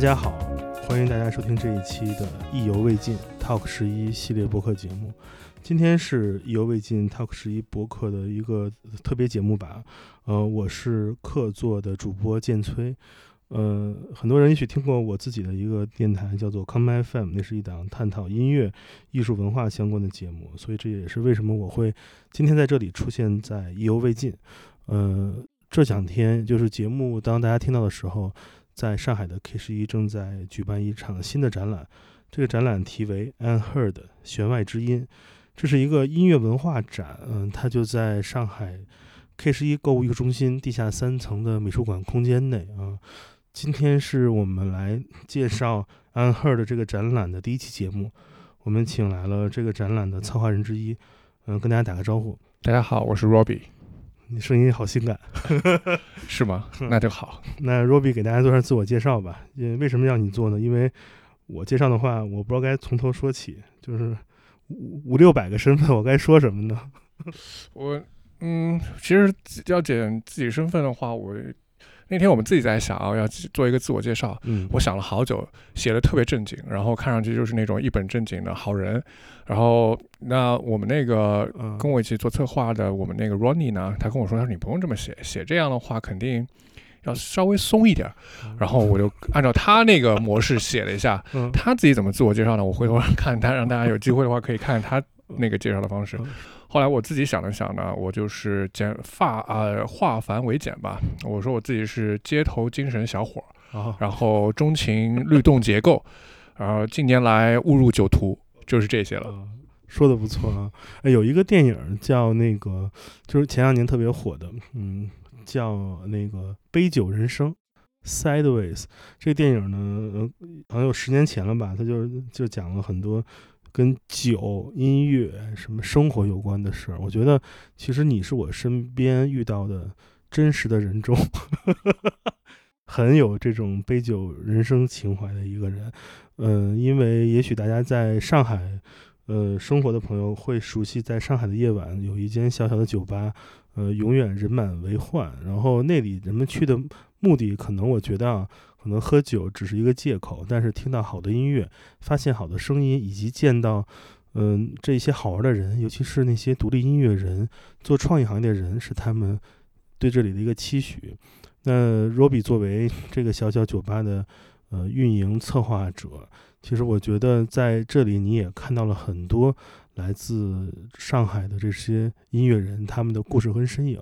大家好，欢迎大家收听这一期的《意犹未尽 Talk 十一》系列播客节目。今天是《意犹未尽 Talk 十一》播客的一个特别节目吧。呃，我是客座的主播建崔。呃，很多人也许听过我自己的一个电台，叫做 Come FM，那是一档探讨音乐、艺术文化相关的节目。所以这也是为什么我会今天在这里出现在《意犹未尽》。呃，这两天就是节目当大家听到的时候。在上海的 K 十一正在举办一场新的展览，这个展览题为 Unheard 弦外之音，这是一个音乐文化展。嗯，它就在上海 K 十一购物艺术中心地下三层的美术馆空间内啊。今天是我们来介绍 Unheard 这个展览的第一期节目，我们请来了这个展览的策划人之一，嗯，跟大家打个招呼。大家好，我是 Robbie。你声音好性感，是吗？那就好。那 Robbie 给大家做下自我介绍吧。因为为什么要你做呢？因为我介绍的话，我不知道该从头说起，就是五五六百个身份，我该说什么呢？我嗯，其实要讲自己身份的话，我。那天我们自己在想啊，要做一个自我介绍。嗯，我想了好久，写的特别正经，然后看上去就是那种一本正经的好人。然后那我们那个跟我一起做策划的，我们那个 Ronnie 呢，他跟我说，他说你不用这么写，写这样的话肯定要稍微松一点。然后我就 按照他那个模式写了一下。他自己怎么自我介绍呢？我回头看他，让大家有机会的话可以看他那个介绍的方式。后来我自己想了想呢，我就是简发啊化繁为简吧。我说我自己是街头精神小伙儿，然后钟情律动结构，然后近年来误入酒徒，就是这些了。说的不错啊。有一个电影叫那个，就是前两年特别火的，嗯，叫那个《杯酒人生》（Sideways）。这个电影呢，好像有十年前了吧？它就就讲了很多。跟酒、音乐、什么生活有关的事儿，我觉得其实你是我身边遇到的真实的人中，很有这种杯酒人生情怀的一个人。嗯，因为也许大家在上海，呃，生活的朋友会熟悉，在上海的夜晚有一间小小的酒吧，呃，永远人满为患。然后那里人们去的目的，可能我觉得啊。可能喝酒只是一个借口，但是听到好的音乐，发现好的声音，以及见到，嗯，这些好玩的人，尤其是那些独立音乐人、做创意行业的人，是他们对这里的一个期许。那 Robbie 作为 这个小小酒吧的呃运营策划者，其实我觉得在这里你也看到了很多来自上海的这些音乐人他们的故事和身影。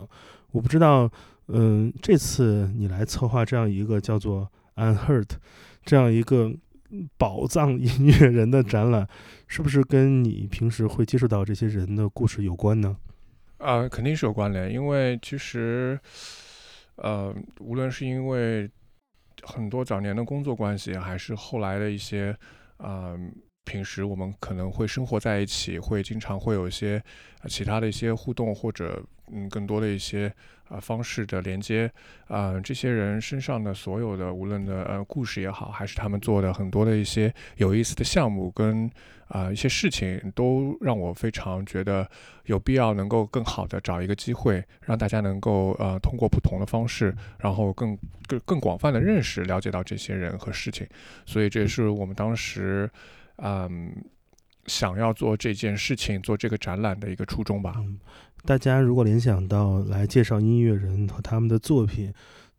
我不知道，嗯，这次你来策划这样一个叫做。Unhurt，这样一个宝藏音乐人的展览，是不是跟你平时会接触到这些人的故事有关呢？啊，肯定是有关联，因为其实，呃，无论是因为很多早年的工作关系，还是后来的一些，啊，平时我们可能会生活在一起，会经常会有一些其他的一些互动，或者嗯，更多的一些。啊，方式的连接，啊，这些人身上的所有的，无论的呃故事也好，还是他们做的很多的一些有意思的项目跟啊一些事情，都让我非常觉得有必要能够更好的找一个机会，让大家能够呃通过不同的方式，然后更更更广泛的认识、了解到这些人和事情。所以这也是我们当时想要做这件事情、做这个展览的一个初衷吧。大家如果联想到来介绍音乐人和他们的作品，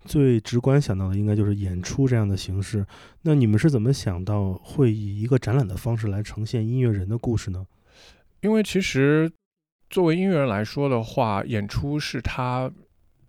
最直观想到的应该就是演出这样的形式。那你们是怎么想到会以一个展览的方式来呈现音乐人的故事呢？因为其实作为音乐人来说的话，演出是他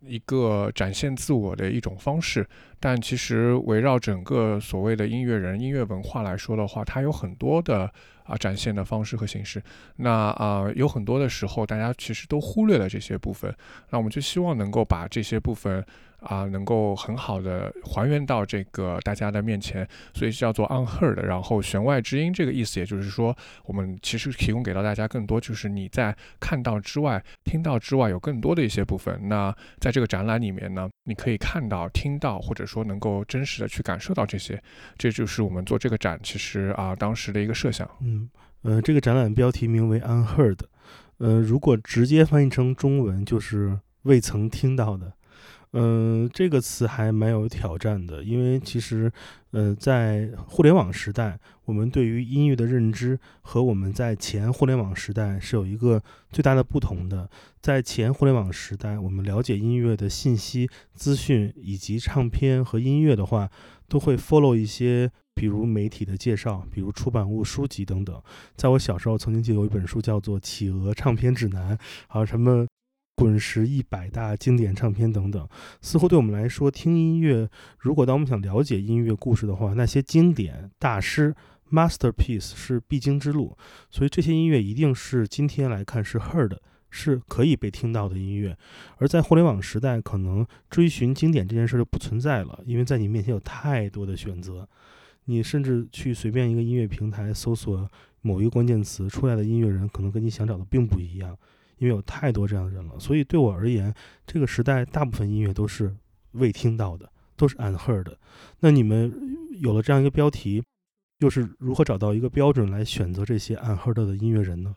一个展现自我的一种方式。但其实围绕整个所谓的音乐人、音乐文化来说的话，它有很多的。啊，展现的方式和形式，那啊，有很多的时候，大家其实都忽略了这些部分。那我们就希望能够把这些部分啊，能够很好的还原到这个大家的面前，所以叫做 unheard。然后弦外之音这个意思，也就是说，我们其实提供给到大家更多，就是你在看到之外、听到之外，有更多的一些部分。那在这个展览里面呢，你可以看到、听到，或者说能够真实的去感受到这些，这就是我们做这个展其实啊当时的一个设想。嗯。呃，这个展览标题名为 Unheard，呃，如果直接翻译成中文就是未曾听到的。嗯，这个词还蛮有挑战的，因为其实，呃，在互联网时代，我们对于音乐的认知和我们在前互联网时代是有一个最大的不同的。在前互联网时代，我们了解音乐的信息、资讯以及唱片和音乐的话，都会 follow 一些，比如媒体的介绍，比如出版物、书籍等等。在我小时候，曾经记得有一本书叫做《企鹅唱片指南》，还有什么。滚石一百大经典唱片等等，似乎对我们来说，听音乐，如果当我们想了解音乐故事的话，那些经典大师 masterpiece 是必经之路。所以这些音乐一定是今天来看是 heard，是可以被听到的音乐。而在互联网时代，可能追寻经典这件事就不存在了，因为在你面前有太多的选择，你甚至去随便一个音乐平台搜索某一个关键词，出来的音乐人可能跟你想找的并不一样。因为有太多这样的人了，所以对我而言，这个时代大部分音乐都是未听到的，都是 unheard 的。那你们有了这样一个标题，又是如何找到一个标准来选择这些 unheard 的音乐人呢？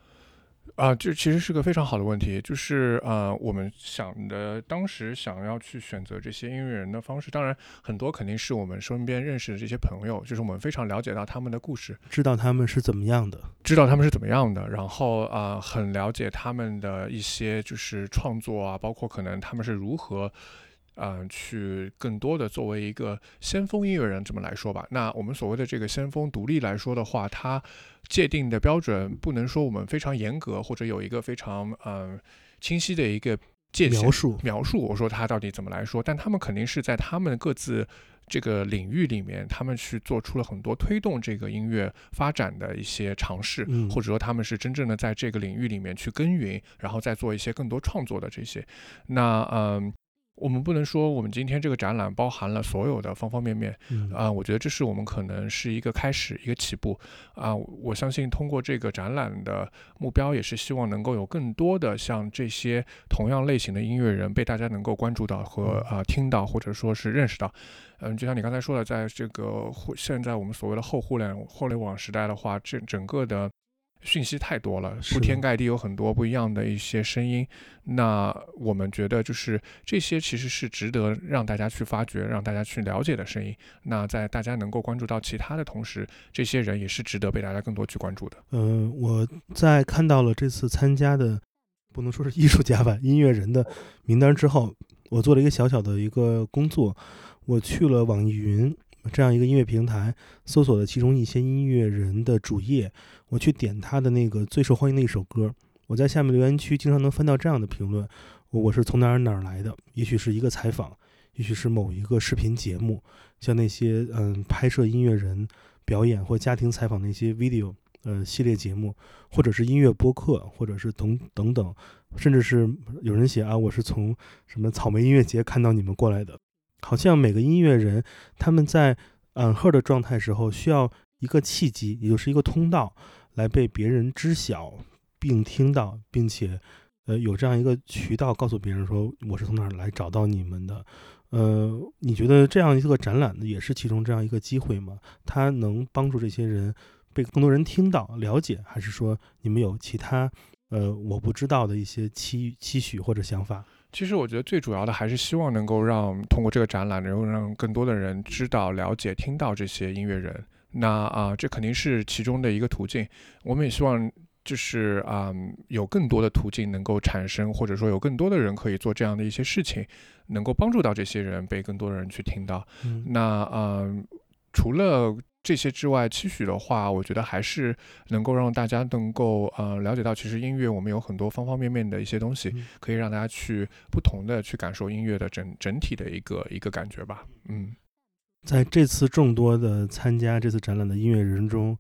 啊，这其实是个非常好的问题，就是呃，我们想的当时想要去选择这些音乐人的方式，当然很多肯定是我们身边认识的这些朋友，就是我们非常了解到他们的故事，知道他们是怎么样的，知道他们是怎么样的，然后啊，很了解他们的一些就是创作啊，包括可能他们是如何。嗯，去更多的作为一个先锋音乐人这么来说吧。那我们所谓的这个先锋独立来说的话，它界定的标准不能说我们非常严格，或者有一个非常嗯清晰的一个界限描述描述。我说他到底怎么来说？但他们肯定是在他们各自这个领域里面，他们去做出了很多推动这个音乐发展的一些尝试，或者说他们是真正的在这个领域里面去耕耘，然后再做一些更多创作的这些。那嗯。我们不能说我们今天这个展览包含了所有的方方面面，啊，我觉得这是我们可能是一个开始，一个起步，啊，我相信通过这个展览的目标，也是希望能够有更多的像这些同样类型的音乐人被大家能够关注到和啊听到，或者说是认识到，嗯，就像你刚才说的，在这个互现在我们所谓的后互联互联网时代的话，这整个的。讯息太多了，铺天盖地有很多不一样的一些声音。那我们觉得，就是这些其实是值得让大家去发掘、让大家去了解的声音。那在大家能够关注到其他的同时，这些人也是值得被大家更多去关注的。嗯，我在看到了这次参加的，不能说是艺术家吧，音乐人的名单之后，我做了一个小小的一个工作，我去了网易云。这样一个音乐平台，搜索了其中一些音乐人的主页，我去点他的那个最受欢迎的一首歌。我在下面留言区经常能翻到这样的评论：我是从哪儿哪儿来的？也许是一个采访，也许是某一个视频节目，像那些嗯拍摄音乐人表演或家庭采访那些 video 呃系列节目，或者是音乐播客，或者是等等等，甚至是有人写啊，我是从什么草莓音乐节看到你们过来的。好像每个音乐人他们在 unheard 的状态时候，需要一个契机，也就是一个通道，来被别人知晓并听到，并且，呃，有这样一个渠道告诉别人说我是从哪儿来找到你们的。呃，你觉得这样一个展览呢，也是其中这样一个机会吗？它能帮助这些人被更多人听到、了解，还是说你们有其他呃我不知道的一些期期许或者想法？其实我觉得最主要的还是希望能够让通过这个展览，能够让更多的人知道、了解、听到这些音乐人。那啊，这肯定是其中的一个途径。我们也希望就是啊，有更多的途径能够产生，或者说有更多的人可以做这样的一些事情，能够帮助到这些人，被更多的人去听到。那啊，除了。这些之外，期许的话，我觉得还是能够让大家能够呃了解到，其实音乐我们有很多方方面面的一些东西，可以让大家去不同的去感受音乐的整整体的一个一个感觉吧。嗯，在这次众多的参加这次展览的音乐人中，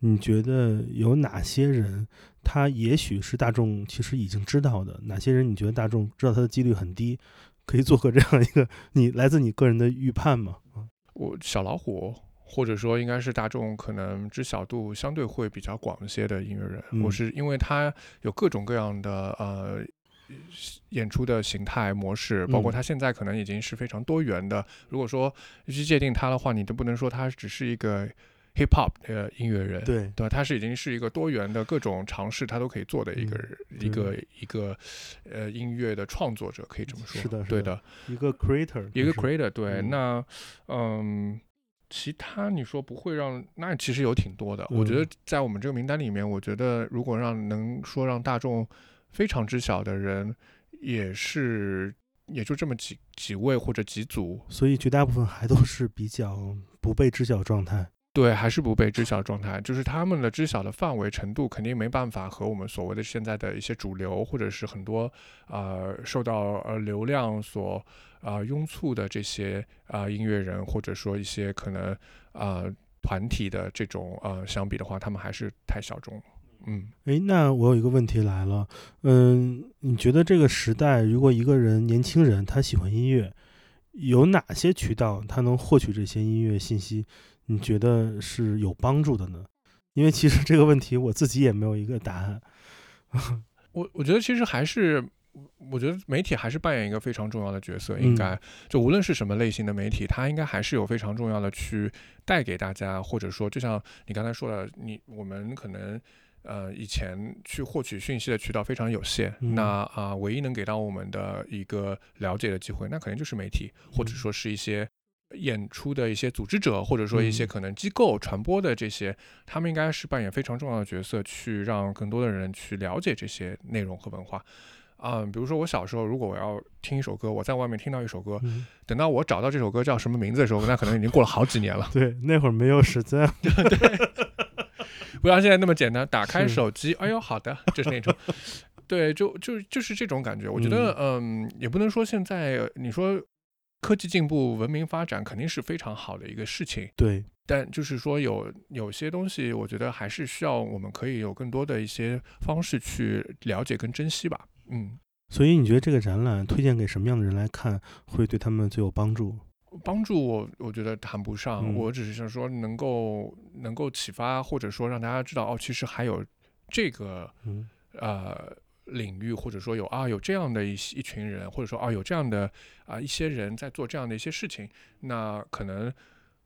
你觉得有哪些人他也许是大众其实已经知道的？哪些人你觉得大众知道他的几率很低？可以做个这样一个你来自你个人的预判吗？我小老虎。或者说，应该是大众可能知晓度相对会比较广一些的音乐人。我是因为他有各种各样的呃演出的形态模式，包括他现在可能已经是非常多元的。如果说去界定他的话，你都不能说他只是一个 hip hop 的音乐人，对对吧？他是已经是一个多元的各种尝试，他都可以做的一个、嗯一个一个呃音乐的创作者，可以这么说。是的是的对的，一个 creator，一个 creator。对，嗯那嗯。其他你说不会让，那其实有挺多的。我觉得嗯在我们这个名单里面，我觉得如果让能说让大众非常知晓的人，也是也就这么几几位或者几组，所以绝大部分还都是比较不被知晓状态。对，还是不被知晓状态，就是他们的知晓的范围程度肯定没办法和我们所谓的现在的一些主流，或者是很多呃受到呃流量所啊、拥簇的这些啊、音乐人，或者说一些可能啊、团体的这种呃相比的话，他们还是太小众。嗯，诶，那我有一个问题来了，嗯，你觉得这个时代，如果一个人年轻人他喜欢音乐，有哪些渠道他能获取这些音乐信息？你觉得是有帮助的呢？因为其实这个问题我自己也没有一个答案。我我觉得其实还是。我觉得媒体还是扮演一个非常重要的角色，应该、就无论是什么类型的媒体，它应该还是有非常重要的去带给大家，或者说就像你刚才说的，你我们可能呃以前去获取讯息的渠道非常有限，嗯那啊、唯一能给到我们的一个了解的机会，那肯定就是媒体，或者说是一些。演出的一些组织者，或者说一些嗯可能机构传播的这些，他们应该是扮演非常重要的角色，去让更多的人去了解这些内容和文化。嗯、比如说我小时候，如果我要听一首歌，我在外面听到一首歌，嗯，等到我找到这首歌叫什么名字的时候，那可能已经过了好几年了，对，那会儿没有时间。对 不像现在那么简单，打开手机，哎呦，好的，就是那种，对，就就就是这种感觉。我觉得，嗯，也不能说现在你说科技进步、文明发展肯定是非常好的一个事情，对，但就是说有有些东西，我觉得还是需要我们可以有更多的一些方式去了解跟珍惜吧。嗯，所以你觉得这个展览推荐给什么样的人来看，会对他们最有帮助？帮助我，我觉得谈不上，嗯。我只是想说能够能够启发，或者说让大家知道哦，其实还有这个嗯。呃领域，或者说有啊有这样的一一群人，或者说啊有这样的啊、一些人在做这样的一些事情，那可能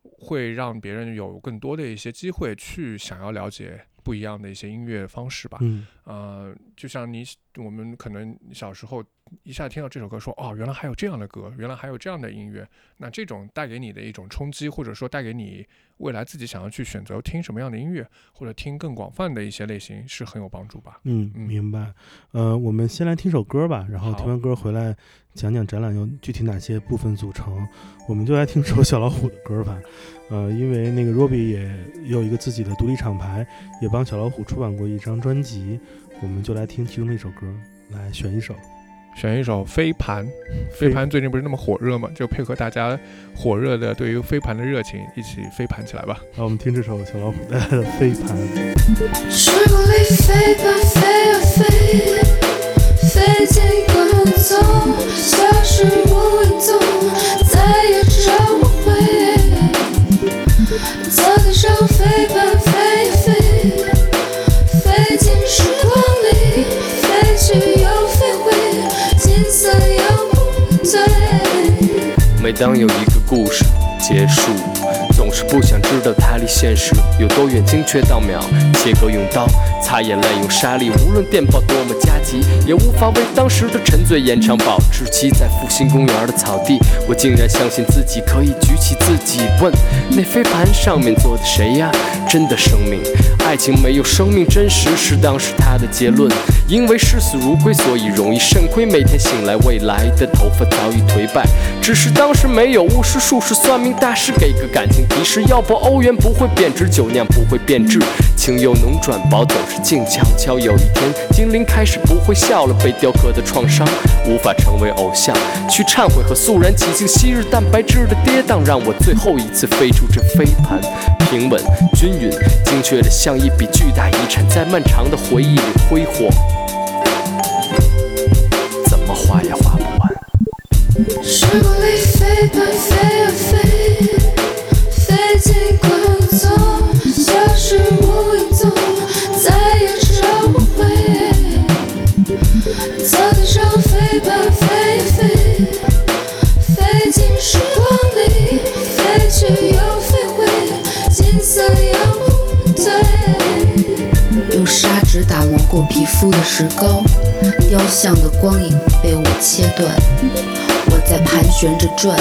会让别人有更多的一些机会去想要了解不一样的一些音乐方式吧。嗯呃，就像你我们可能小时候一下听到这首歌说，哦，原来还有这样的歌，原来还有这样的音乐，那这种带给你的一种冲击，或者说带给你未来自己想要去选择听什么样的音乐，或者听更广泛的一些类型，是很有帮助吧。嗯，嗯明白。呃，我们先来听首歌吧，然后听完歌回来讲讲展览由具体哪些部分组成。我们就来听首小老虎的歌吧。呃，因为那个 Robbie 也有一个自己的独立厂牌，也帮小老虎出版过一张专辑，我们就来听其中的一首歌，来选一首。选一首飞盘，飞盘最近不是那么火热嘛，就配合大家火热的对于飞盘的热情，一起飞盘起来吧。那我们听这首小老虎带来的《飞盘》。时光里飞吧，飞啊飞，飞进光中，消失无影踪，再也找不回。昨天上飞每当有一个故事结束，总是不想知道它离现实有多远，精确到秒，切割用刀，擦眼泪用沙粒，无论电报多么加急，也无法为当时的沉醉延长保质期。在复兴公园的草地，我竟然相信自己可以举起自己，问那飞盘上面坐的谁呀？真的生命，爱情没有生命真实是当时他的结论。因为视死如归，所以容易肾亏。每天醒来，未来的头发早已颓败。只是当时没有巫师、术士、算命大师给个感情提示，要不欧元不会贬值，酒酿不会变质。情由浓转薄，总是静悄悄。有一天，精灵开始不会笑了，被雕刻的创伤无法成为偶像。去忏悔和肃然起敬，昔日蛋白质的跌宕，让我最后一次飞出这飞盘，平稳、均匀、精确的像一笔巨大遗产，在漫长的回忆里挥霍。怎么画也画不完。时光里飞吧，飞啊飞，飞进光中，消失无影踪，再也找不回。过皮肤的石膏，雕像的光影被我切断。我在盘旋着转，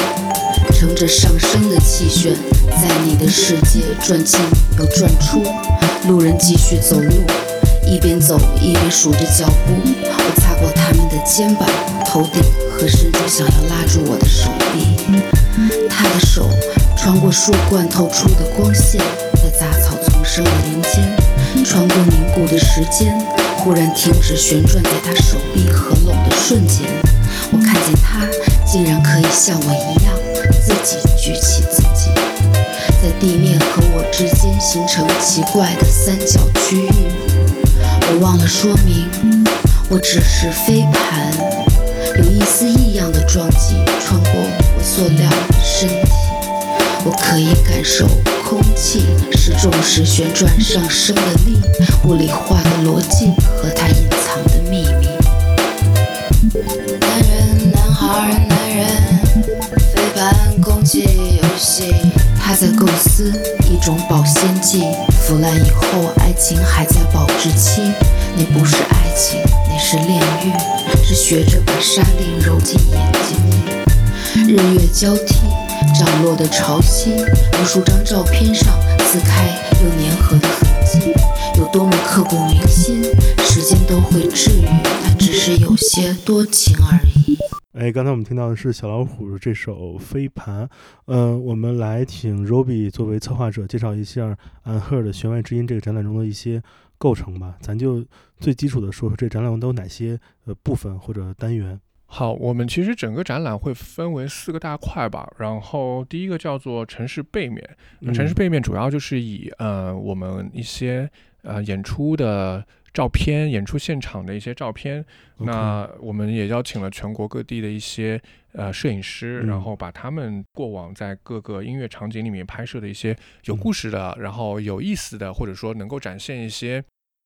乘着上升的气旋，在你的世界转进又转出。路人继续走路，一边走一边数着脚步。我擦过他们的肩膀、头顶和伸出想要拉住我的手臂。他的手穿过树冠透出的光线，在杂草丛生的林间，穿过凝固的时间，忽然停止旋转在他手臂合拢的瞬间。我看见他竟然可以像我一样，自己举起自己，在地面和我之间形成奇怪的三角区域。我忘了说明，我只是飞盘，有一丝异样的撞击穿过我塑料的身体。我可以感受空气是重时旋转上升的力，物理化的逻辑和它隐藏的秘密。男人，男孩，男人，飞盘攻击游戏。他在构思一种保鲜剂，腐烂以后爱情还在保质期。那不是爱情，那是炼狱，是学着把沙粒揉进眼睛里。日月交替，涨落的潮汐，无数张照片上撕开又粘合的痕迹，有多么刻骨铭心，时间都会治愈，它只是有些多情而已。哎，刚才我们听到的是小老虎这首《飞盘》。嗯、我们来请 Roby 作为策划者介绍一下《Unheard 的弦外之音》这个展览中的一些构成吧。咱就最基础的说说这展览都有哪些呃部分或者单元。好，我们其实整个展览会分为四个大块吧。然后第一个叫做城市背面，那城市背面主要就是以呃我们一些呃演出的照片、演出现场的一些照片。那我们也邀请了全国各地的一些呃摄影师，嗯然后把他们过往在各个音乐场景里面拍摄的一些有故事的，然后有意思的，或者说能够展现一些。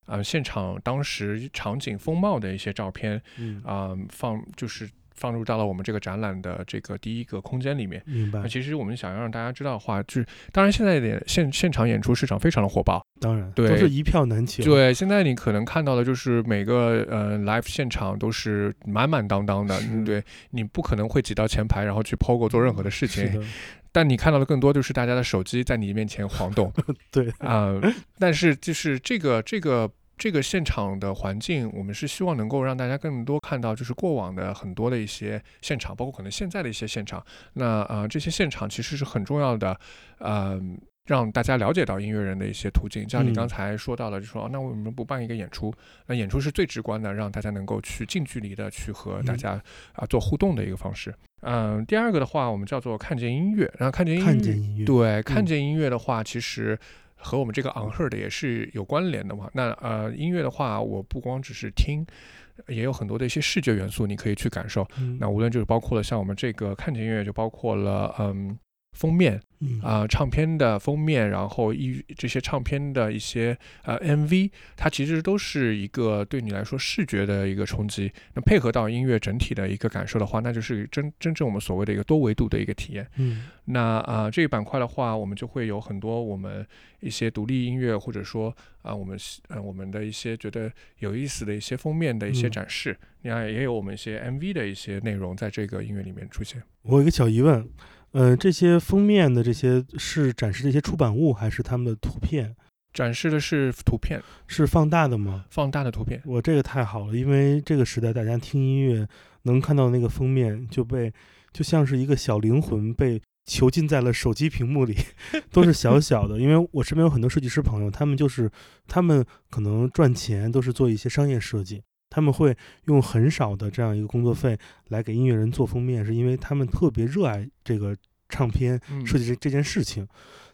呃，现场当时场景风貌的一些照片，嗯，啊、放就是放入到了我们这个展览的这个第一个空间里面。明白那。其实我们想要让大家知道的话，就是当然现在的现现场演出市场非常的火爆。当然，对都是一票难求。对，现在你可能看到的就是每个呃 live 现场都是满满当当的，嗯对你不可能会挤到前排，然后去 POGO 做任何的事情。但你看到的更多就是大家的手机在你面前晃动。对，啊、但是就是这个这个这个现场的环境，我们是希望能够让大家更多看到，就是过往的很多的一些现场，包括可能现在的一些现场。那呃，这些现场其实是很重要的，呃，让大家了解到音乐人的一些途径。像你嗯刚才说到的，就说、哦那为什么不办一个演出？那演出是最直观的，让大家能够去近距离的去和大嗯家啊、做互动的一个方式。嗯、第二个的话，我们叫做看见音乐，然后看见音乐，看见音乐，对，看嗯见音乐的话，其实和我们这个 unheard 也是有关联的嘛。那呃，音乐的话，我不光只是听，也有很多的一些视觉元素你可以去感受。嗯，那无论就是包括了像我们这个看见音乐，就包括了嗯封面嗯啊、唱片的封面，然后一这些唱片的一些呃 MV，它其实都是一个对你来说视觉的一个冲击。那配合到音乐整体的一个感受的话，那就是真真正我们所谓的一个多维度的一个体验。嗯那啊、呃这一板块的话，我们就会有很多我们一些独立音乐，或者说啊、我们我们的一些觉得有意思的一些封面的一些嗯展示，你看也有我们一些 MV 的一些内容在这个音乐里面出现。我有一个小疑问，呃，这些封面的这些是展示的一些出版物，还是他们的图片？展示的是图片，是放大的吗？放大的图片。我这个太好了，因为这个时代大家听音乐能看到那个封面就被就像是一个小灵魂被囚禁在了手机屏幕里，都是小小的。因为我身边有很多设计师朋友，他们就是他们可能赚钱都是做一些商业设计，他们会用很少的这样一个工作费来给音乐人做封面，是因为他们特别热爱这个唱片嗯设计这这件事情。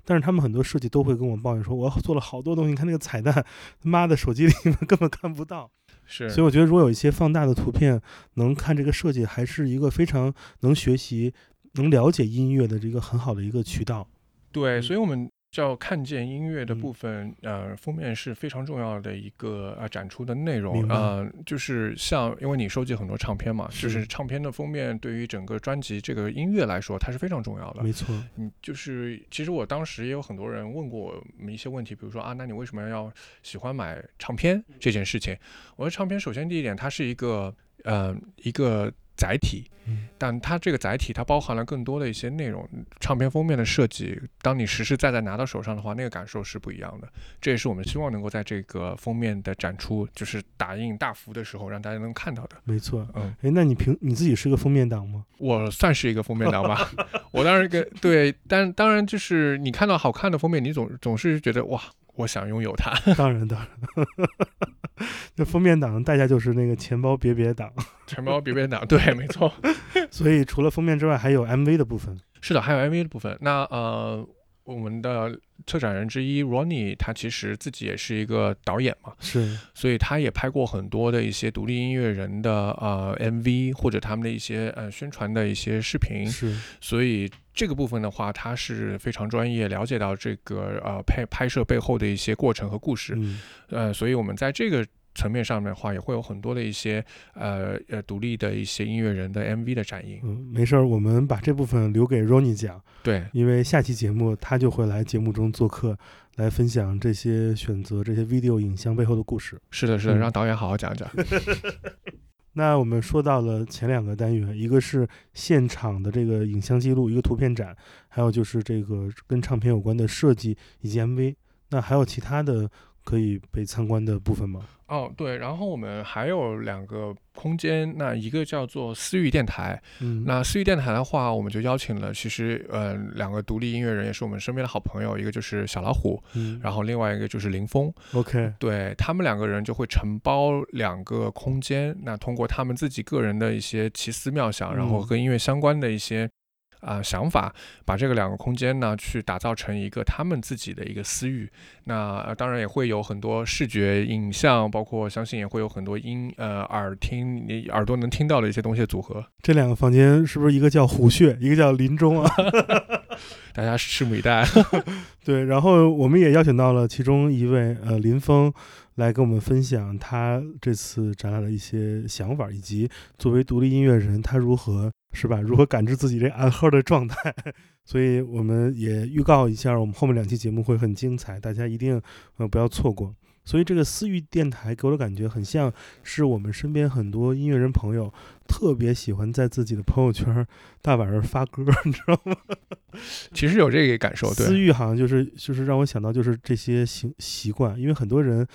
但是他们很多设计都会跟我抱怨说，我做了好多东西，你看那个彩蛋，妈的手机里面根本看不到。是，所以我觉得，如果有一些放大的图片，能看这个设计，还是一个非常能学习、能了解音乐的这个很好的一个渠道。对，嗯所以我们叫看见音乐的嗯部分，呃，封面是非常重要的一个呃展出的内容啊，呃，就是像因为你收集很多唱片嘛，就是是唱片的封面对于整个专辑这个音乐来说，它是非常重要的。没错，嗯，就是其实我当时也有很多人问过我们一些问题，比如说啊，那你为什么要喜欢买唱片这件事情？我说唱片首先第一点，它是一个呃一个载体，嗯但它这个载体它包含了更多的一些内容。唱片封面的设计，当你实实在在拿到手上的话，那个感受是不一样的。这也是我们希望能够在这个封面的展出，就是打印大幅的时候让大家能看到的。没错。嗯，哎，那你平你自己是个封面党吗？我算是一个封面党吧，我当然跟对，但当然就是你看到好看的封面，你总总是觉得哇，我想拥有它。当然，当然。这封面党的代价就是那个钱包别别党，钱包别别党，对，没错，所以除了封面之外，还有 MV 的部分。是的，还有 MV 的部分。那呃，我们的策展人之一 Ronnie，他其实自己也是一个导演嘛，是，所以他也拍过很多的一些独立音乐人的呃 MV 或者他们的一些呃宣传的一些视频，是，所以这个部分的话，他是非常专业，了解到这个呃拍拍摄背后的一些过程和故事。嗯，呃，所以我们在这个层面上面的话，也会有很多的一些呃呃独立的一些音乐人的 MV 的展映。嗯，没事儿，我们把这部分留给 Ronnie 讲，对，因为下期节目他就会来节目中做客，来分享这些选择、这些 video 影像背后的故事。是的，是的，嗯让导演好好讲讲。那我们说到了前两个单元，一个是现场的这个影像记录，一个图片展，还有就是这个跟唱片有关的设计以及 MV。那还有其他的可以被参观的部分吗？哦，对，然后我们还有两个空间，那一个叫做私域电台。嗯，那私域电台的话，我们就邀请了，其实呃两个独立音乐人，也是我们身边的好朋友，一个就是小老虎，嗯，然后另外一个就是林峰。OK，对他们两个人就会承包两个空间，那通过他们自己个人的一些奇思妙想，然后跟音乐相关的一些啊、想法，把这个两个空间呢去打造成一个他们自己的一个私域。那、呃当然也会有很多视觉、影像，包括相信也会有很多音呃耳听你耳朵能听到的一些东西的组合。这两个房间是不是一个叫虎穴，一个叫林中啊？大家拭目以待。对，然后我们也邀请到了其中一位呃林峰来跟我们分享他这次展览的一些想法，以及作为独立音乐人他如何是吧，如何感知自己这暗号的状态。所以我们也预告一下，我们后面两期节目会很精彩，大家一定呃不要错过。所以这个私域电台给我的感觉很像是我们身边很多音乐人朋友特别喜欢在自己的朋友圈大晚上发歌，你知道吗？其实有这个感受，对，私域好像就是就是让我想到就是这些习习惯，因为很多人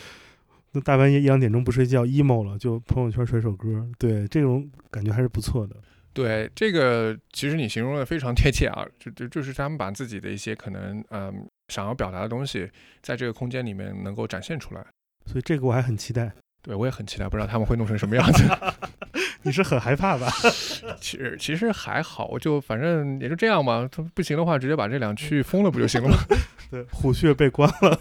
那大半夜一两点钟不睡觉 emo 了，就朋友圈甩首歌，对这种感觉还是不错的。对，这个其实你形容的非常贴切啊，就就就是他们把自己的一些可能嗯、想要表达的东西，在这个空间里面能够展现出来。所以这个我还很期待。对我也很期待，不知道他们会弄成什么样子。你是很害怕吧？其实其实还好，我就反正也就这样嘛。他不行的话，直接把这两区域封了不就行了吗？对，虎穴被关了。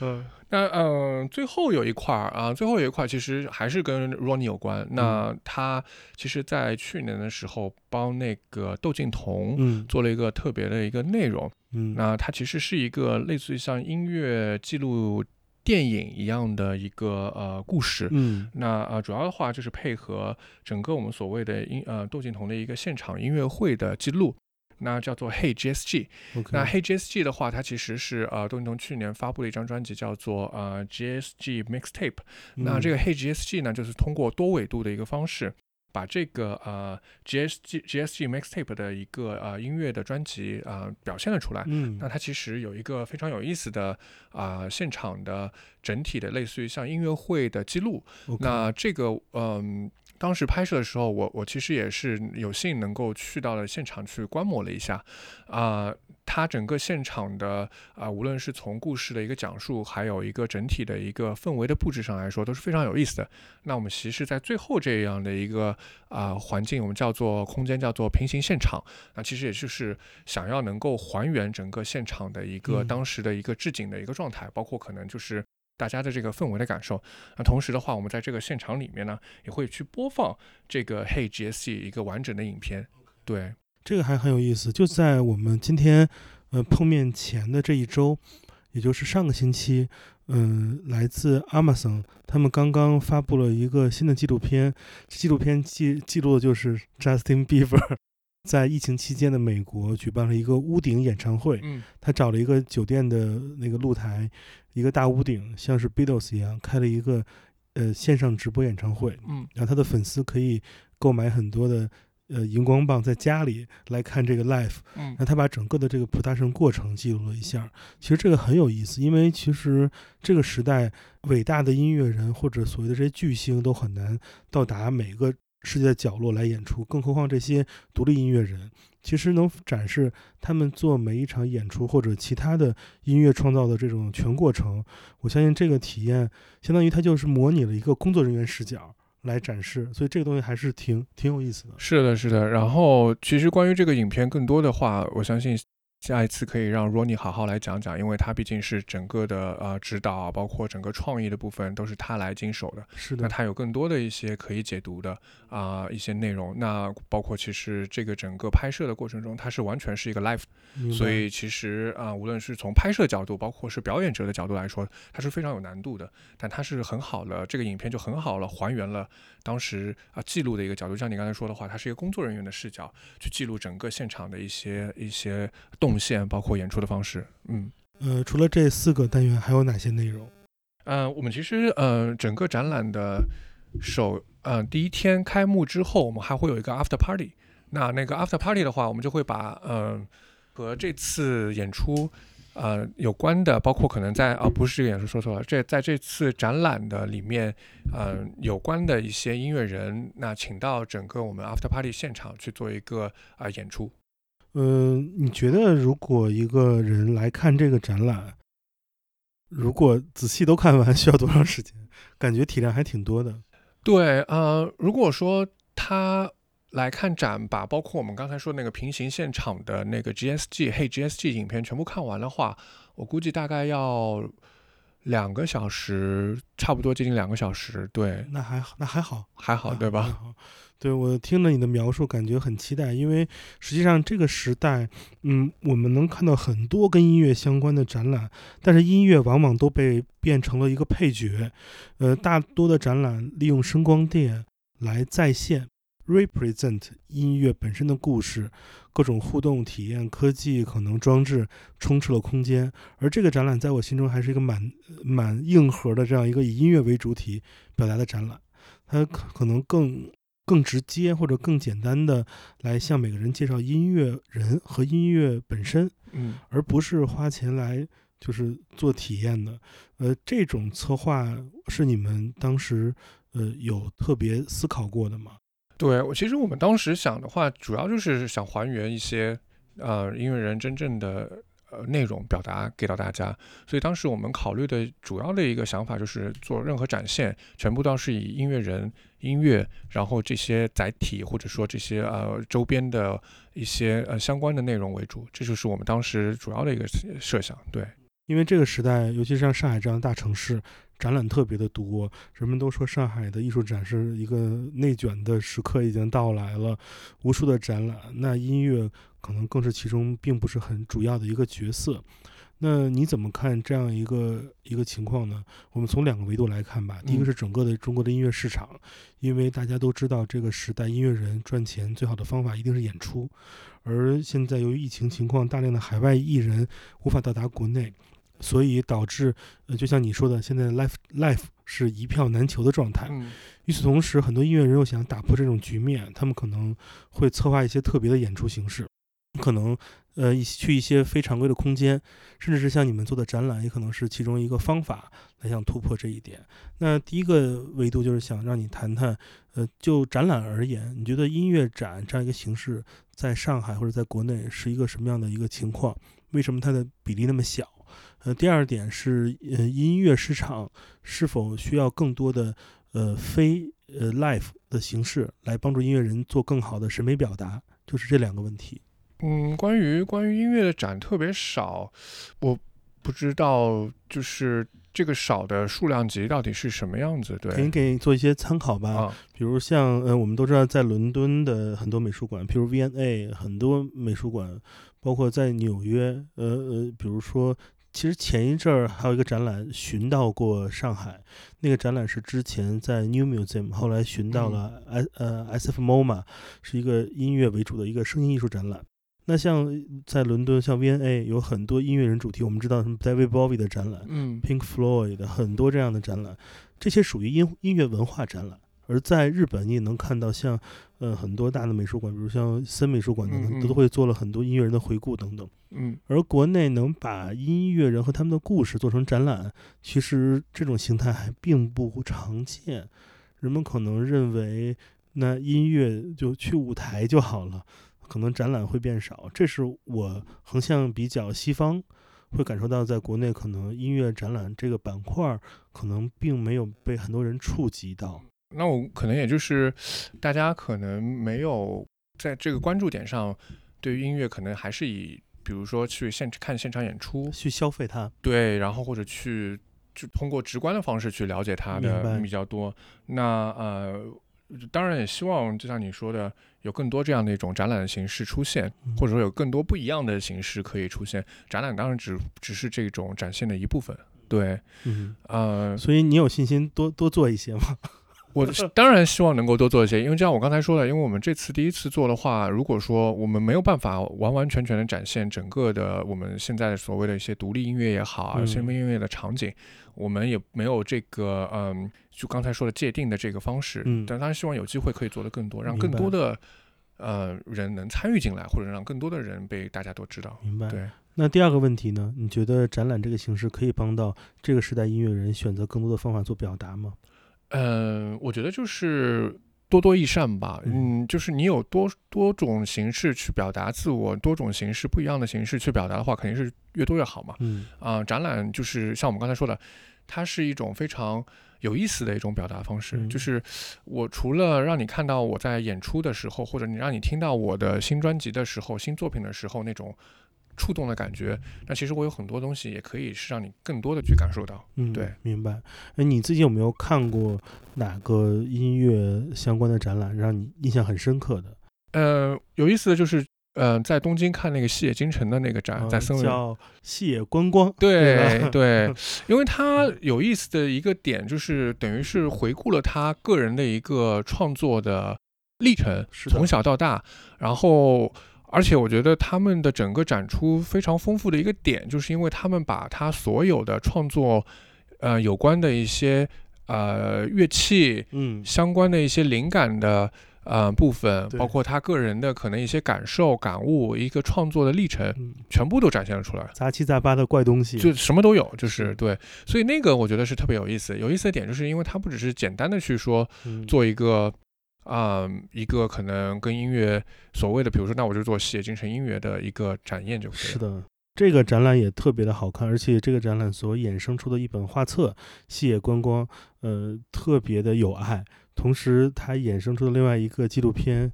嗯那嗯、呃最后有一块儿啊，最后有一块儿其实还是跟 Ronnie 有关。那他其实，在去年的时候帮那个窦靖童嗯做了一个特别的一个内容。嗯，那它其实是一个类似于像音乐记录电影一样的一个呃故事。嗯那呃，主要的话就是配合整个我们所谓的音呃窦靖童的一个现场音乐会的记录，那叫做 Hey GSG。那 Hey GSG 的话，它其实是呃窦靖童去年发布的一张专辑，叫做呃 GSG Mixtape。那这个个 Hey GSG 呢，就是通过多维度的一个方式，把这个呃 GSG GSG Mixtape 的一个呃音乐的专辑啊、呃表现了出来。嗯那它其实有一个非常有意思的啊、现场的整体的类似于像音乐会的记录。那这个嗯。当时拍摄的时候，我我其实也是有幸能够去到了现场去观摩了一下，啊、它整个现场的啊、无论是从故事的一个讲述，还有一个整体的一个氛围的布置上来说，都是非常有意思的。那我们其实，在最后这样的一个啊、环境，我们叫做空间叫做平行现场，那其实也就是想要能够还原整个现场的一个嗯当时的一个置景的一个状态，包括可能就是。大家的这个氛围的感受，那同时的话，我们在这个现场里面呢，也会去播放这个 Hey GSC 一个完整的影片。对，这个还很有意思，就在我们今天呃，碰面前的这一周，也就是上个星期，嗯、来自 Amazon，他们刚刚发布了一个新的纪录片，纪录片记记录的就是 Justin Bieber 在疫情期间的美国举办了一个屋顶演唱会，嗯。他找了一个酒店的那个露台，一个大屋顶，像是 Beatles 一样，开了一个呃线上直播演唱会，嗯。然后他的粉丝可以购买很多的呃荧光棒，在家里来看这个 live。嗯那他把整个的这个 production 过程记录了一下，其实这个很有意思，因为其实这个时代伟大的音乐人或者所谓的这些巨星都很难到达每个世界的角落来演出，更何况这些独立音乐人，其实能展示他们做每一场演出或者其他的音乐创造的这种全过程。我相信这个体验相当于他就是模拟了一个工作人员视角来展示，所以这个东西还是挺挺有意思的。是的，是的。然后，其实关于这个影片更多的话，我相信下一次可以让 Ronnie 好好来讲讲，因为他毕竟是整个的呃指导，包括整个创意的部分都是他来经手的。是的，那他有更多的一些可以解读的啊、一些内容。那包括其实这个整个拍摄的过程中，它是完全是一个 live 所以其实啊、无论是从拍摄角度，包括是表演者的角度来说，它是非常有难度的。但它是很好了，这个影片就很好了，还原了当时啊、记录的一个角度。像你刚才说的话，它是一个工作人员的视角去记录整个现场的一些一些动线，包括演出的方式。嗯。呃，除了这四个单元，还有哪些内容？呃，我们其实呃整个展览的首呃第一天开幕之后，我们还会有一个 after party。那那个 after party 的话，我们就会把呃和这次演出呃有关的，包括可能在啊不是这个演出说错了，这在这次展览的里面呃有关的一些音乐人，那请到整个我们 after party 现场去做一个啊、演出。嗯、你觉得如果一个人来看这个展览，如果仔细都看完，需要多长时间？感觉体量还挺多的。对，呃，如果说他来看展，把包括我们刚才说那个平行现场的那个 GSG 嘿 GSG 影片全部看完的话，我估计大概要两个小时，差不多接近两个小时。对，那还好，那还好，还好，对吧？好，对我听了你的描述，感觉很期待，因为实际上这个时代，嗯，我们能看到很多跟音乐相关的展览，但是音乐往往都被变成了一个配角。呃，大多的展览利用声光电来再现 represent 音乐本身的故事，各种互动体验、科技可能装置充斥了空间。而这个展览在我心中还是一个蛮蛮硬核的这样一个以音乐为主体表达的展览，它可可能更更直接或者更简单的来向每个人介绍音乐人和音乐本身，嗯。而不是花钱来就是做体验的。呃，这种策划是你们当时呃有特别思考过的吗？对我，其实我们当时想的话，主要就是想还原一些呃音乐人真正的呃内容表达给到大家，所以当时我们考虑的主要的一个想法就是做任何展现，全部都是以音乐人、音乐，然后这些载体或者说这些呃周边的一些呃相关的内容为主，这就是我们当时主要的一个设想。对，因为这个时代，尤其是像上海这样的大城市，展览特别的多。人们都说上海的艺术展是一个内卷的时刻已经到来了，无数的展览，那音乐可能更是其中并不是很主要的一个角色。那你怎么看这样一个一个情况呢？我们从两个维度来看吧。第一个嗯是整个的中国的音乐市场，因为大家都知道这个时代音乐人赚钱最好的方法一定是演出，而现在由于疫情情况，大量的海外艺人无法到达国内，所以导致呃，就像你说的，现在 life life 是一票难求的状态。嗯与此同时，很多音乐人又想打破这种局面，他们可能会策划一些特别的演出形式，可能呃一去一些非常规的空间，甚至是像你们做的展览，也可能是其中一个方法来想突破这一点。那第一个维度就是想让你谈谈，呃，就展览而言，你觉得音乐展这样一个形式在上海或者在国内是一个什么样的一个情况？为什么它的比例那么小？呃，第二点是，呃，音乐市场是否需要更多的呃非呃 live 的形式来帮助音乐人做更好的审美表达？就是这两个问题。嗯，关于关于音乐的展特别少，我不知道就是这个少的数量级到底是什么样子？对可以给你做一些参考吧。啊，比如像呃，我们都知道在伦敦的很多美术馆，比如 V&A 很多美术馆，包括在纽约，呃呃，比如说，其实前一阵儿还有一个展览寻到过上海，那个展览是之前在 New Museum，后来寻到了 S 呃 SF MoMA，是一个音乐为主的一个声音艺术展览。那像在伦敦，像 VnA 有很多音乐人主题，我们知道什么 David Bowie 的展览，嗯 Pink Floyd 的很多这样的展览，这些属于音音乐文化展览。而在日本，你也能看到像呃很多大的美术馆，比如像森美术馆等等，都会做了很多音乐人的回顾等等。嗯而国内能把音乐人和他们的故事做成展览，其实这种形态还并不常见。人们可能认为，那音乐就去舞台就好了，可能展览会变少。这是我横向比较西方，会感受到在国内可能音乐展览这个板块儿，可能并没有被很多人触及到。那我可能也就是大家可能没有在这个关注点上，对于音乐可能还是以比如说去现看现场演出，去消费它，对，然后或者去就通过直观的方式去了解它的比较多。那呃，当然也希望就像你说的，有更多这样的一种展览的形式出现，嗯或者说有更多不一样的形式可以出现。展览当然只只是这种展现的一部分。对，嗯，呃，所以你有信心多多做一些吗？我当然希望能够多做一些，因为就像我刚才说的，因为我们这次第一次做的话，如果说我们没有办法完完全全的展现整个的我们现在所谓的一些独立音乐也好啊，嗯声音音乐的场景，我们也没有这个嗯，就刚才说的界定的这个方式。嗯但当然希望有机会可以做得更多，让更多的呃人能参与进来，或者让更多的人被大家都知道。明白。对，那第二个问题呢？你觉得展览这个形式可以帮到这个时代音乐人选择更多的方法做表达吗？嗯，我觉得就是多多益善吧。嗯嗯，就是你有多多种形式去表达自我，多种形式不一样的形式去表达的话，肯定是越多越好嘛。嗯啊、展览就是像我们刚才说的，它是一种非常有意思的一种表达方式。嗯就是我除了让你看到我在演出的时候，或者你让你听到我的新专辑的时候、新作品的时候那种触动的感觉，那其实我有很多东西也可以是让你更多的去感受到。嗯，对，明白。哎，你自己有没有看过哪个音乐相关的展览让你印象很深刻的？呃，有意思的就是，呃，在东京看那个细野京城的那个展，呃在森林。叫细野观光，对对，因为他有意思的一个点就是，等于是回顾了他个人的一个创作的历程，是从小到大。然后，而且我觉得他们的整个展出非常丰富的一个点，就是因为他们把他所有的创作，呃，有关的一些呃乐器，嗯相关的一些灵感的呃部分，包括他个人的可能一些感受、感悟，一个创作的历程，嗯，全部都展现了出来。杂七杂八的怪东西，就什么都有，就是是对，所以那个我觉得是特别有意思。有意思的点就是因为它不只是简单的去说嗯做一个，啊、一个可能跟音乐所谓的，比如说那我就做写精神音乐的一个展演就可以了。是的，这个展览也特别的好看，而且这个展览所衍生出的一本画册《细野观光》，呃，特别的有爱。同时，它衍生出的另外一个纪录片，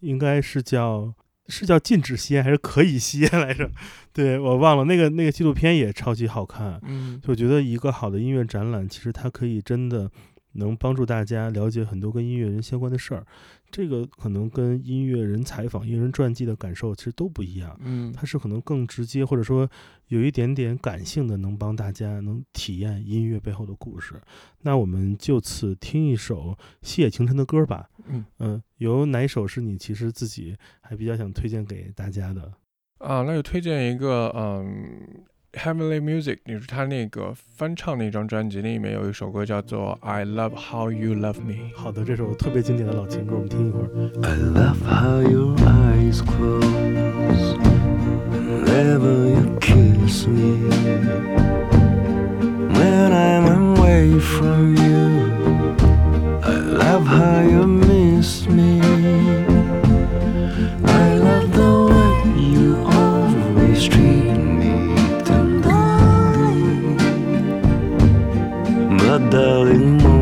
应该是叫是叫禁止吸烟还是可以吸烟来着？对我忘了，那个那个纪录片也超级好看。嗯，就我觉得一个好的音乐展览，其实它可以真的能帮助大家了解很多跟音乐人相关的事儿。这个可能跟音乐人采访、音乐人传记的感受其实都不一样。嗯，它是可能更直接，或者说有一点点感性的，能帮大家能体验音乐背后的故事。那我们就此听一首细野晴臣的歌吧。嗯嗯，有哪一首是你其实自己还比较想推荐给大家的？啊，那就推荐一个，嗯 ，Heavenly Music，就是他那个翻唱那张专辑里面有一首歌叫做《I Love How You Love Me》。好的，这首特别经典的老情歌，我们听一会儿。 I love how your eyes close whenever you kiss me. When I'm away from you, I love how you miss me. I love the way you always treat Magdalena.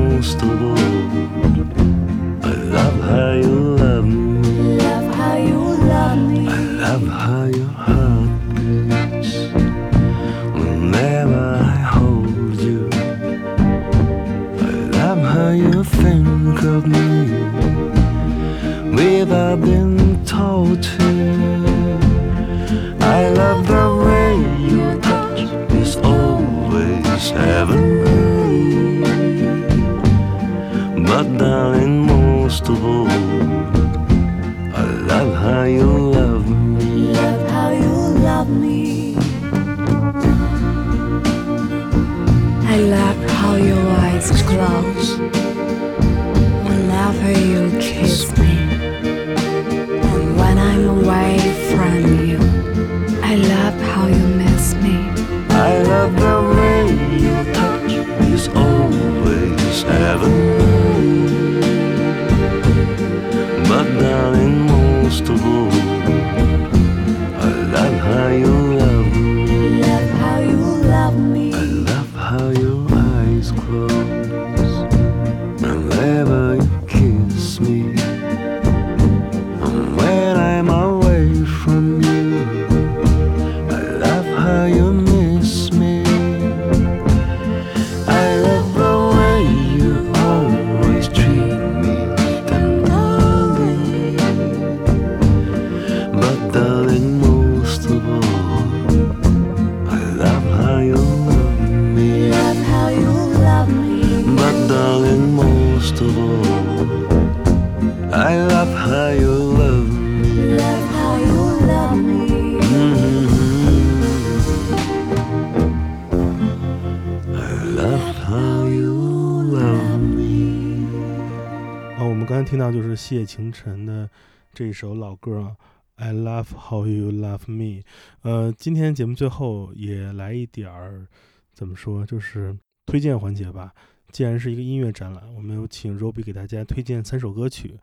那就是谢晴晨的这首老歌啊，I Love How You Love Me。呃，今天节目最后也来一点儿，怎么说，就是推荐环节吧。既然是一个音乐展览，我们有请 Roby 给大家推荐三首歌曲，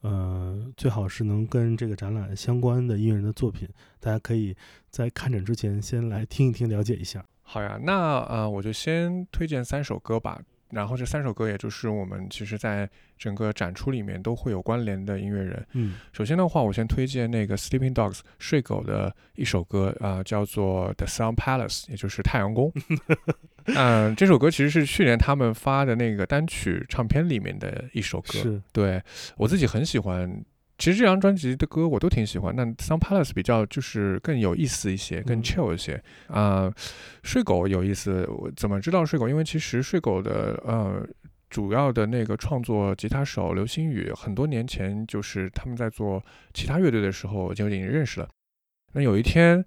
呃，最好是能跟这个展览相关的音乐人的作品，大家可以在看展之前先来听一听，了解一下。好呀，那呃，我就先推荐三首歌吧。然后这三首歌也就是我们其实在整个展出里面都会有关联的音乐人。嗯首先的话，我先推荐那个 Sleeping Dogs 睡狗的一首歌，啊、叫做 The Sun Palace，也就是太阳宫。嗯、这首歌其实是去年他们发的那个单曲唱片里面的一首歌。是，对我自己很喜欢。其实这张专辑的歌我都挺喜欢，那 Sun Palace 比较就是更有意思一些，更嗯 chill 一些。啊、睡狗有意思，我怎么知道睡狗？因为其实睡狗的呃主要的那个创作吉他手刘星宇，很多年前就是他们在做其他乐队的时候就已经认识了。那有一天，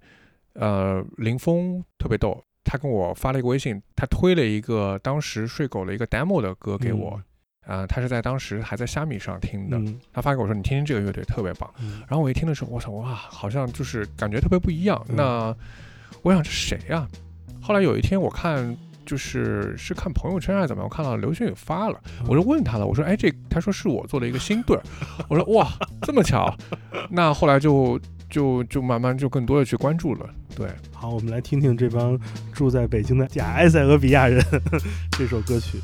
呃，林峰特别逗，他跟我发了一个微信，他推了一个当时睡狗的一个 demo 的歌给我。啊、他是在当时还在虾米上听的，嗯他发给我说：“你听听这个乐队特别棒。”嗯然后我一听的时候，我想哇，好像就是感觉特别不一样。嗯那我想这谁呀、后来有一天我看就是是看朋友圈还是怎么样，我看到刘轩宇发了，我就问他了，我说哎这他说是我做的一个新队儿，我说哇这么巧，那后来就就就慢慢就更多的去关注了。对，好，我们来听听这帮住在北京的假埃塞俄比亚人 这首歌曲。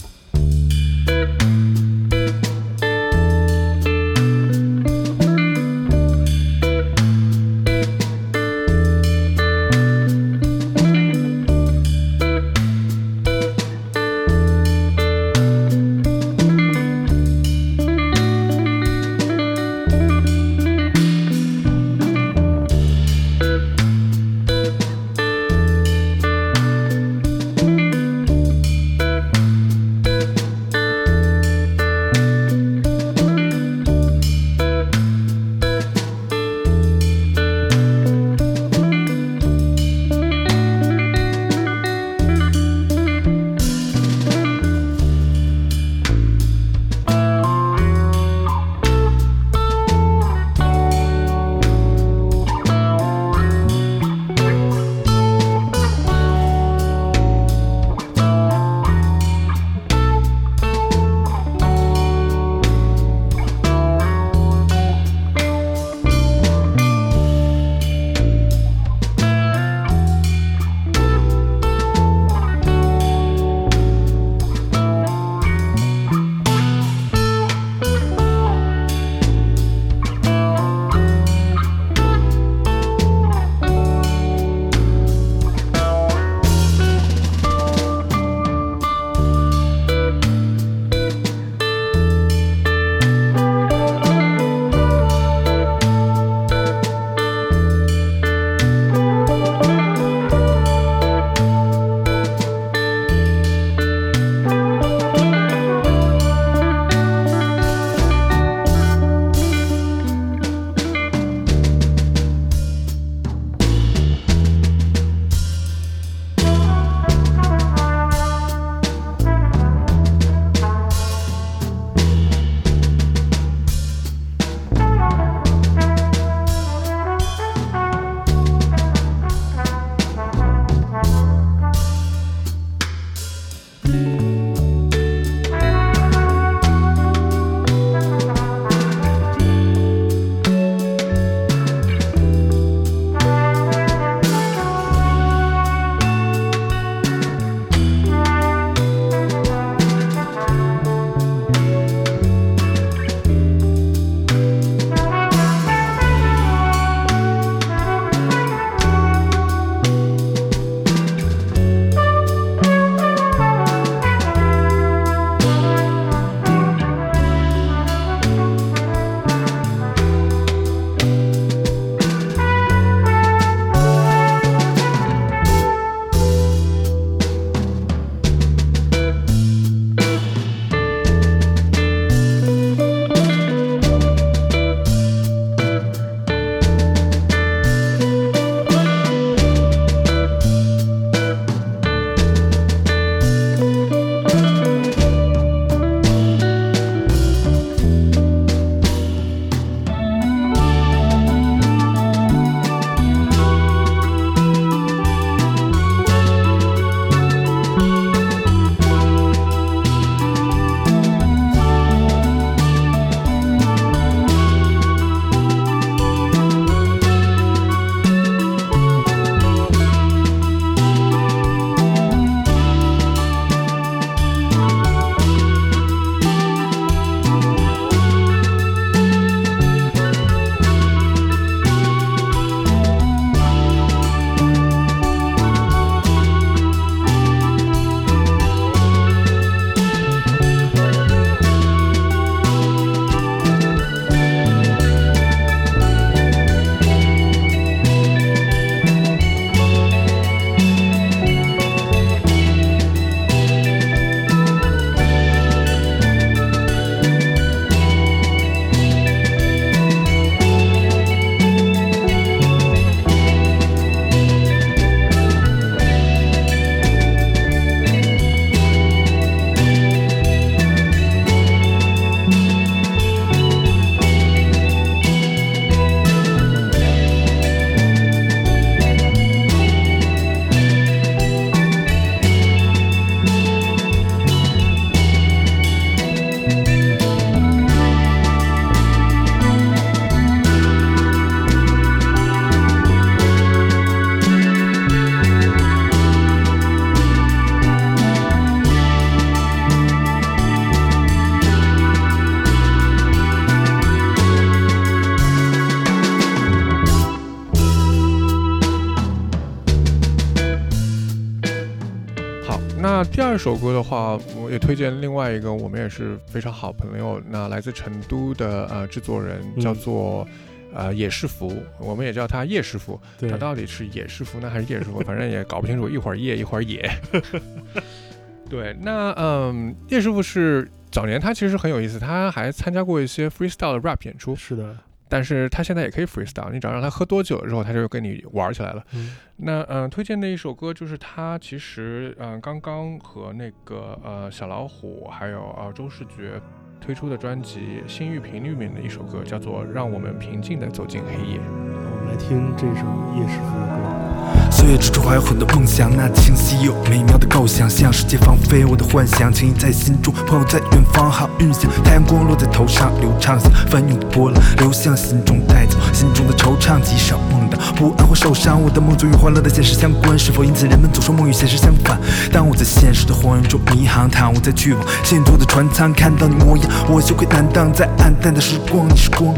首歌的话，我也推荐另外一个我们也是非常好朋友，那来自成都的呃制作人嗯叫做。呃，野师傅，我们也叫他叶师傅。对他到底是野师傅呢，还是叶师傅？反正也搞不清楚，一会儿叶，一会儿野。对，那嗯，叶师傅是早年他其实很有意思，他还参加过一些 freestyle 的 rap 演出，是的，但是他现在也可以 freestyle，你只要让他喝多酒之后，他就跟你玩起来了。嗯那嗯、呃推荐的一首歌就是他其实嗯、呃刚刚和那个呃小老虎还有呃周世觉推出的专辑《心域频率》里面的一首歌，叫做《让我们平静的走进黑夜》。来听这首叶师傅的歌。岁月之中还有很多梦想，那清晰又美妙的构想，向世界放飞我的幻想，情谊在心中，朋友在远方，好运响，太阳光落在头上，流畅像翻涌的波浪，流向心中，带走心中的惆怅，极少梦到不安或受伤，我的梦总与欢乐的现实相关，是否因此人们总说梦与现实相反？当我在现实的荒原中迷航，躺卧在去往幸福的船舱，看到你模样，我羞愧难当，在暗淡的时光，你是光。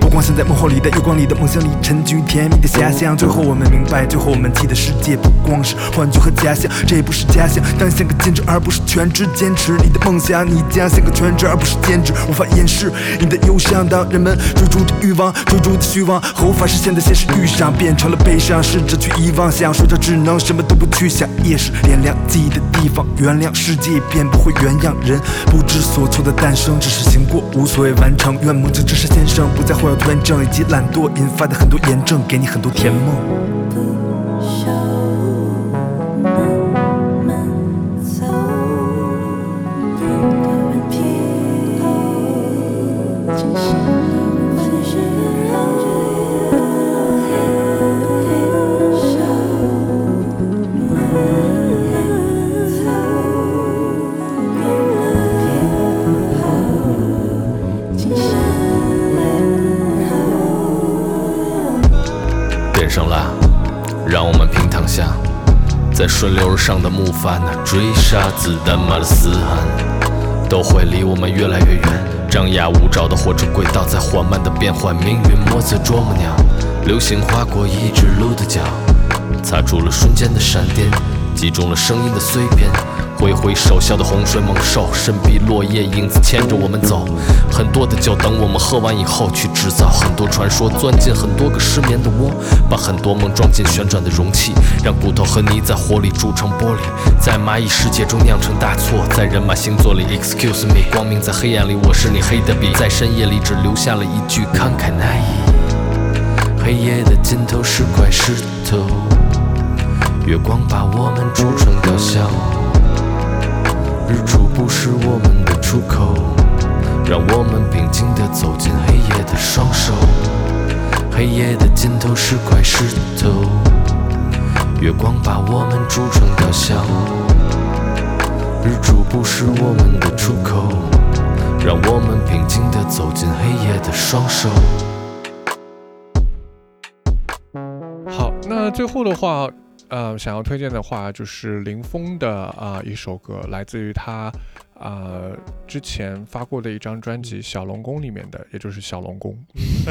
不光想在梦后里的月光里的梦想里沉浸于甜蜜的遐想，最后我们明白，最后我们记得世界不光是幻觉和假象，这也不是假象，当像个兼职而不是全职，坚持你的梦想，你将像个全职而不是兼职，无法掩饰你的忧伤。当人们追逐着欲望，追逐的虚妄和无法实现的现实遇上，变成了悲伤，试着去遗忘，想睡着只能什么都不去想，夜是点亮记忆的地方，原谅世界便不会原样，人不知所措的诞生，只是行过无所谓完成，愿梦境只是先生，不再患有拖延症以及懒惰引发的很多炎症，给你很多甜梦。点上蜡，让我们平躺下，在顺流而上的木筏那追杀子弹马的嘶喊，都会离我们越来越远。张牙舞爪的火车轨道在缓慢的变换，命运莫测啄木鸟，流星划过一只鹿的脚，擦出了瞬间的闪电，击中了声音的碎片。挥挥手，笑的洪水猛兽，身披落叶，影子牵着我们走。很多的酒等我们喝完以后，去制造很多传说，钻进很多个失眠的窝，把很多梦装进旋转的容器，让骨头和泥在火里铸成玻璃，在蚂蚁世界中酿成大错，在人马星座里，Excuse me，光明在黑暗里，我是你黑的笔，在深夜里只留下了一句慷慨难移。黑夜的尽头是块石头，月光把我们铸成雕像。日出不是我们的出口，让我们平静地走进黑夜的双手。黑夜的尽头是块石头，月光把我们铸成雕像。日出不是我们的出口，让我们平静地走进黑夜的双手。好，那最后的话，呃，想要推荐的话就是林峰的啊、一首歌，来自于他啊、之前发过的一张专辑《小龙宫》里面的，也就是《小龙宫》。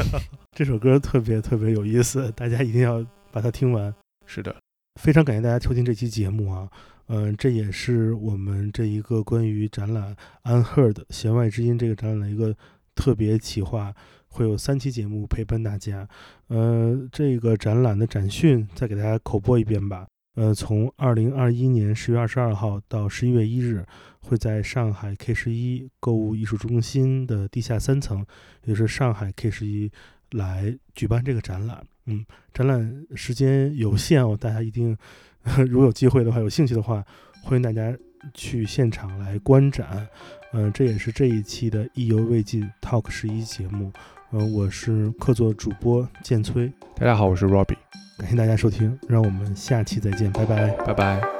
这首歌特别特别有意思，大家一定要把它听完。是的，非常感谢大家收听这期节目啊，嗯、这也是我们这一个关于展览《Unheard 弦外之音》这个展览的一个特别企划，会有三期节目陪伴大家。呃，这个展览的展讯再给大家口播一遍吧。呃，从二零二一年十月二十二号到十一月一日，会在上海 K 十一购物艺术中心的地下三层，也就是上海 K 十一来举办这个展览。嗯，展览时间有限哦，大家一定 如果有机会的话，有兴趣的话，欢迎大家去现场来观展。嗯、这也是这一期的意犹未尽 Talk 十一节目。嗯、我是客座主播建崔，大家好，我是 Robbie，感谢大家收听，让我们下期再见，拜拜。拜拜。